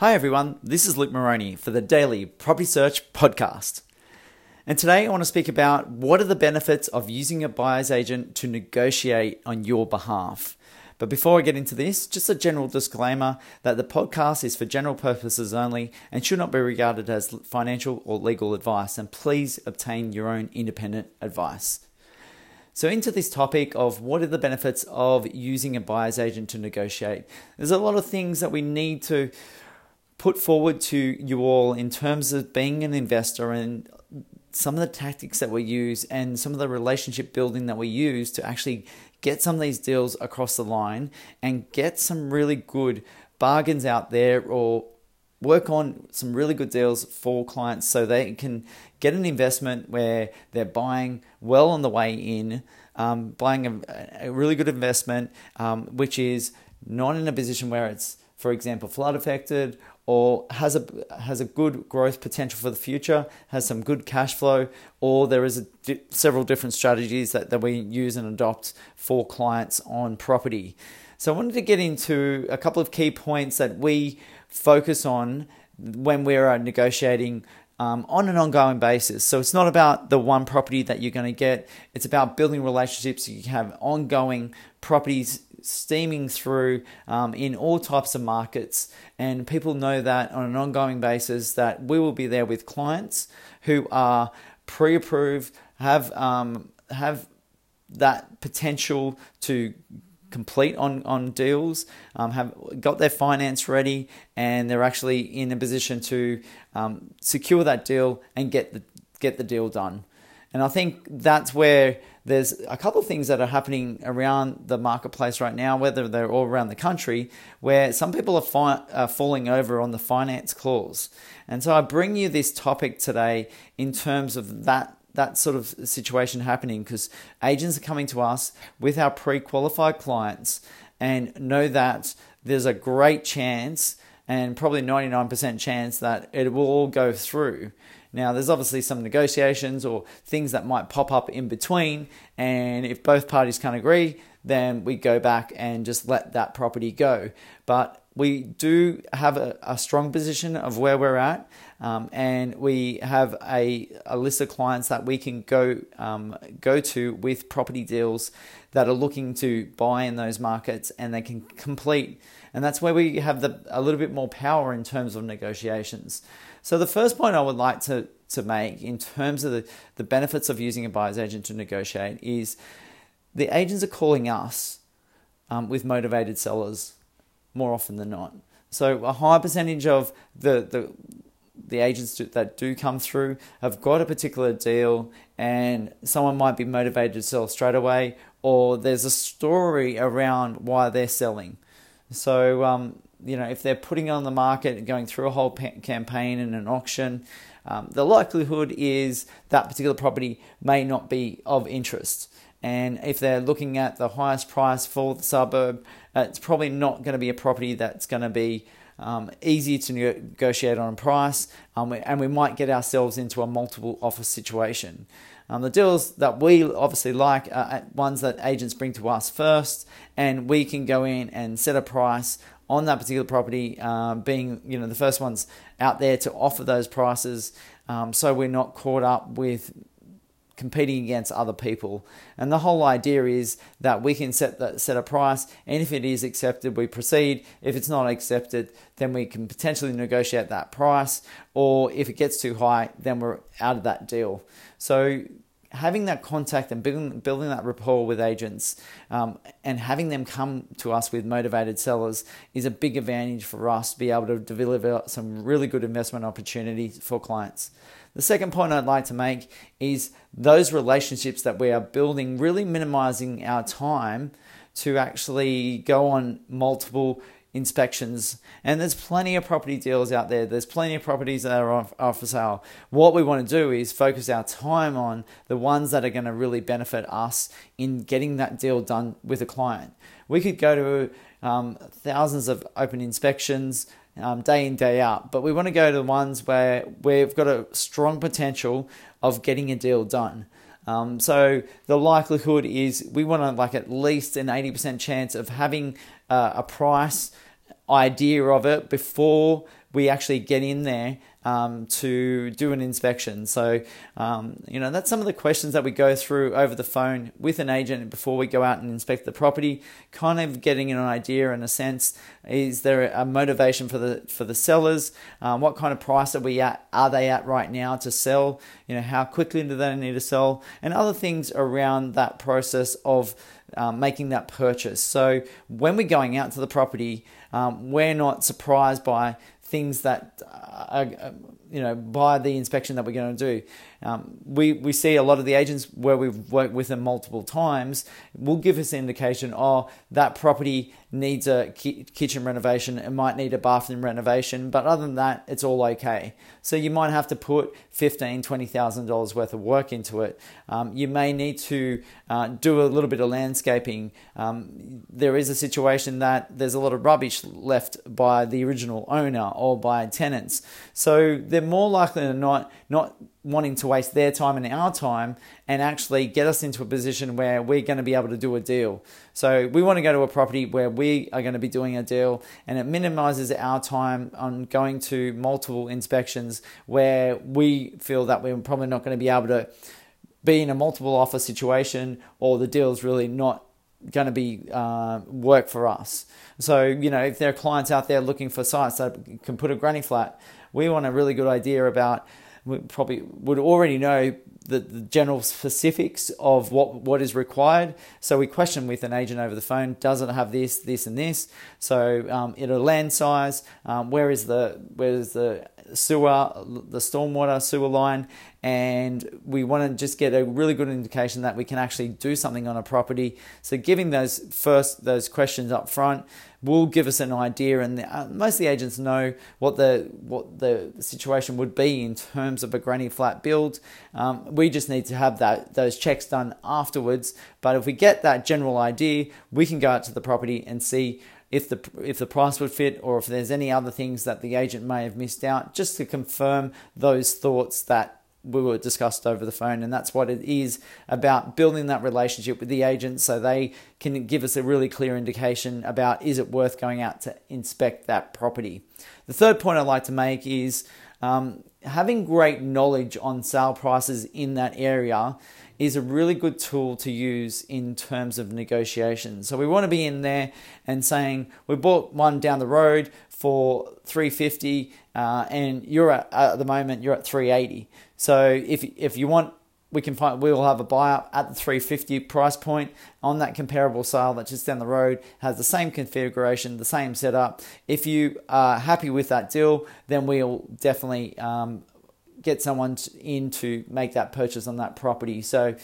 Hi, everyone. This is Luke Moroney for the Daily Property Search Podcast. And today I want to speak about what are the benefits of using a buyer's agent to negotiate on your behalf. But before I get into this, just a general disclaimer that the podcast is for general purposes only and should not be regarded as financial or legal advice. And please obtain your own independent advice. So, into this topic of what are the benefits of using a buyer's agent to negotiate, there's a lot of things that we need to put forward to you all in terms of being an investor and some of the tactics that we use and some of the relationship building that we use to actually get some of these deals across the line and get some really good bargains out there or work on some really good deals for clients so they can get an investment where they're buying well on the way in, um, buying a, a, really good investment, um, which is not in a position where it's, for example, flood affected or has a has a good growth potential for the future, has some good cash flow, or there is di- several different strategies that, that we use and adopt for clients on property. So I wanted to get into a couple of key points that we focus on when we're negotiating um, on an ongoing basis. So it's not about the one property that you're going to get. It's about building relationships. You have ongoing properties steaming through um, in all types of markets, and people know that on an ongoing basis that we will be there with clients who are pre-approved, have um, have that potential to complete on, on deals, um, have got their finance ready, and they're actually in a position to um, secure that deal and get the get the deal done. And I think that's where there's a couple of things that are happening around the marketplace right now, whether they're all around the country, where some people are, fi- are falling over on the finance clause. And so I bring you this topic today in terms of that that sort of situation happening because agents are coming to us with our pre-qualified clients and know that there's a great chance and probably 99% chance that it will all go through. Now, there's obviously some negotiations or things that might pop up in between, and if both parties can't agree, then we go back and just let that property go. But we do have a, a strong position of where we're at, um, and we have a, a list of clients that we can go um, go to with property deals that are looking to buy in those markets, and they can complete. And that's where we have the, a little bit more power in terms of negotiations. So the first point I would like to, to make in terms of the, the benefits of using a buyer's agent to negotiate is the agents are calling us um, with motivated sellers more often than not. So a high percentage of the, the the agents that do come through have got a particular deal and someone might be motivated to sell straight away or there's a story around why they're selling. So um, you know, if they're putting it on the market and going through a whole campaign and an auction, um, the likelihood is that particular property may not be of interest. And if they're looking at the highest price for the suburb, uh, it's probably not going to be a property that's going to be um, easy to negotiate on price, um, and we might get ourselves into a multiple offer situation. Um, the deals that we obviously like are ones that agents bring to us first, and we can go in and set a price on that particular property, um, being you know the first ones out there to offer those prices, um, so we're not caught up with competing against other people. And the whole idea is that we can set that set a price, and if it is accepted, we proceed. If it's not accepted, then we can potentially negotiate that price, or if it gets too high, then we're out of that deal. So having that contact and building, building that rapport with agents um, and having them come to us with motivated sellers is a big advantage for us to be able to deliver some really good investment opportunities for clients. The second point I'd like to make is those relationships that we are building, really minimizing our time to actually go on multiple inspections. And there's plenty of property deals out there. There's plenty of properties that are, off for sale. What we want to do is focus our time on the ones that are going to really benefit us in getting that deal done with a client. We could go to um, thousands of open inspections um, day in, day out, but we want to go to the ones where we've got a strong potential of getting a deal done. Um, so the likelihood is we want to like at least an 80% chance of having uh, a price idea of it before we actually get in there um, to do an inspection. So, um, you know, that's some of the questions that we go through over the phone with an agent before we go out and inspect the property. Kind of getting an idea and a sense: is there a motivation for the for the sellers? Um, what kind of price are we at? Are they at right now to sell? You know, how quickly do they need to sell? And other things around that process of um, making that purchase. So when we're going out to the property, um, we're not surprised by things that are, uh, you know by the inspection that we're going to do. Um, we we see a lot of the agents where we've worked with them multiple times will give us indication. Oh, that property needs a ki- kitchen renovation. It might need a bathroom renovation, but other than that, it's all okay. So you might have to put fifteen, twenty thousand dollars worth of work into it. Um, you may need to uh, do a little bit of landscaping. Um, there is a situation that there's a lot of rubbish left by the original owner or by tenants, so they're more likely than not not wanting to waste their time and our time and actually get us into a position where we're going to be able to do a deal. So we want to go to a property where we are going to be doing a deal and it minimizes our time on going to multiple inspections where we feel that we're probably not going to be able to be in a multiple offer situation or the deal is really not going to be uh, work for us. So, you know, if there are clients out there looking for sites that can put a granny flat, we want a really good idea about we probably would already know the, the, general specifics of what, what is required. So we question with an agent over the phone, does it have this, this, and this? So um, in a land size, um, where is the where is the sewer, the stormwater sewer line, and we want to just get a really good indication that we can actually do something on a property. So giving those first those questions up front will give us an idea, and the, uh, most of the agents know what the what the situation would be in terms of a granny flat build. Um, we just need to have that those checks done afterwards. But if we get that general idea, we can go out to the property and see if the if the price would fit or if there's any other things that the agent may have missed out just to confirm those thoughts that we were discussed over the phone. And that's what it is about building that relationship with the agent so they can give us a really clear indication about is it worth going out to inspect that property? The third point i'd like to make is um, having great knowledge on sale prices in that area is a really good tool to use in terms of negotiation. So we want to be in there and saying we bought one down the road for 350 uh, and you're at, at the moment you're at 380. So if if you want we can find we will have a buyer at the 350 price point on that comparable sale that's just down the road has the same configuration the same setup if you are happy with that deal then we'll definitely um, get someone in to make that purchase on that property. So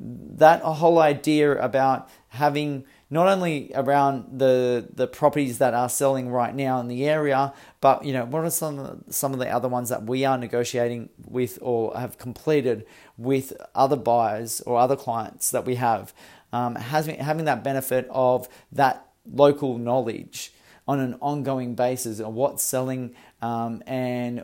that whole idea about having not only around the the properties that are selling right now in the area, but you know what are some of the, some of the other ones that we are negotiating with or have completed with other buyers or other clients that we have, um, having that benefit of that local knowledge on an ongoing basis of what's selling um, and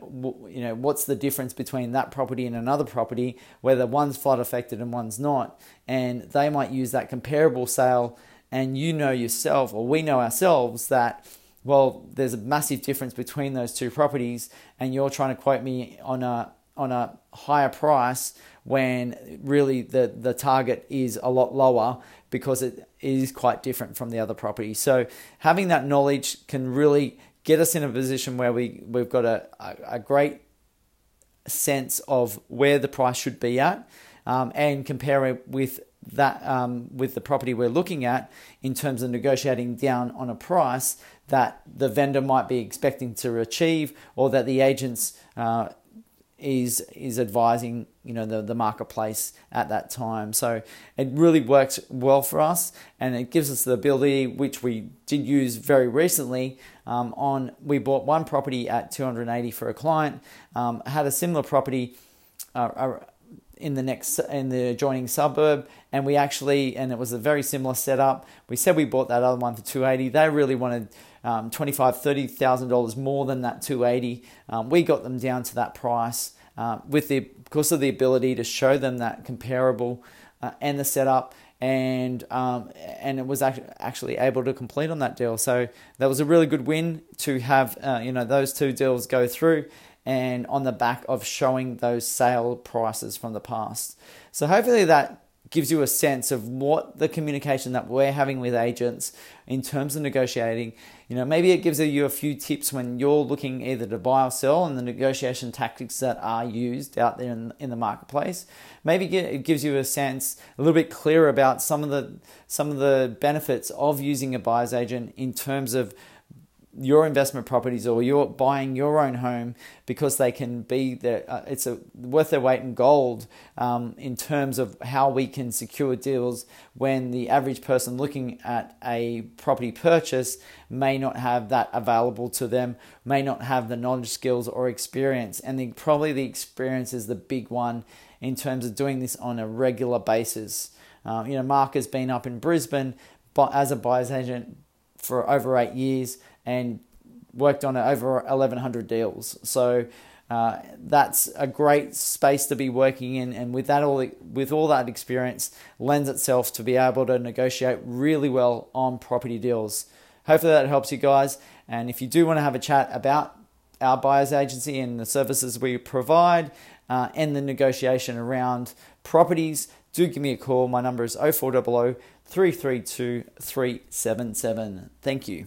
you know what's the difference between that property and another property whether one's flood affected and one's not. And they might use that comparable sale and you know yourself or we know ourselves that well there's a massive difference between those two properties and you're trying to quote me on a on a higher price when really the the target is a lot lower because it is quite different from the other property. So having that knowledge can really get us in a position where we, we've got a, a, great sense of where the price should be at um, and compare it with that um, with the property we're looking at in terms of negotiating down on a price that the vendor might be expecting to achieve or that the agents uh, is is advising you know the, the marketplace at that time. So it really works well for us and it gives us the ability which we did use very recently um, on we bought one property at 280 for a client um, had a similar property uh, uh, in the next in the adjoining suburb and we actually and it was a very similar setup. We said we bought that other one for 280 they really wanted um, 25 30000 dollars more than that 280 um, we got them down to that price uh, with the because of the ability to show them that comparable uh, and the setup and um, and it was actually able to complete on that deal. So that was a really good win to have uh, you know those two deals go through, and on the back of showing those sale prices from the past. So hopefully that gives you a sense of what the communication that we're having with agents in terms of negotiating. You know, maybe it gives you a few tips when you're looking either to buy or sell and the negotiation tactics that are used out there in, in the marketplace. Maybe it gives you a sense a little bit clearer about some of the some of the benefits of using a buyer's agent in terms of your investment properties or you're buying your own home because they can be there. Uh, it's a, worth their weight in gold um, in terms of how we can secure deals when the average person looking at a property purchase may not have that available to them, may not have the knowledge, skills, or experience. And the, probably the experience is the big one in terms of doing this on a regular basis. Um, you know, Mark has been up in Brisbane but as a buyer's agent for over eight years and worked on over 1,100 deals. So uh, that's a great space to be working in, and with that all with all that experience, lends itself to be able to negotiate really well on property deals. Hopefully that helps you guys. And if you do want to have a chat about our buyers agency and the services we provide uh, and the negotiation around properties, do give me a call. My number is 0400 332 377. Thank you.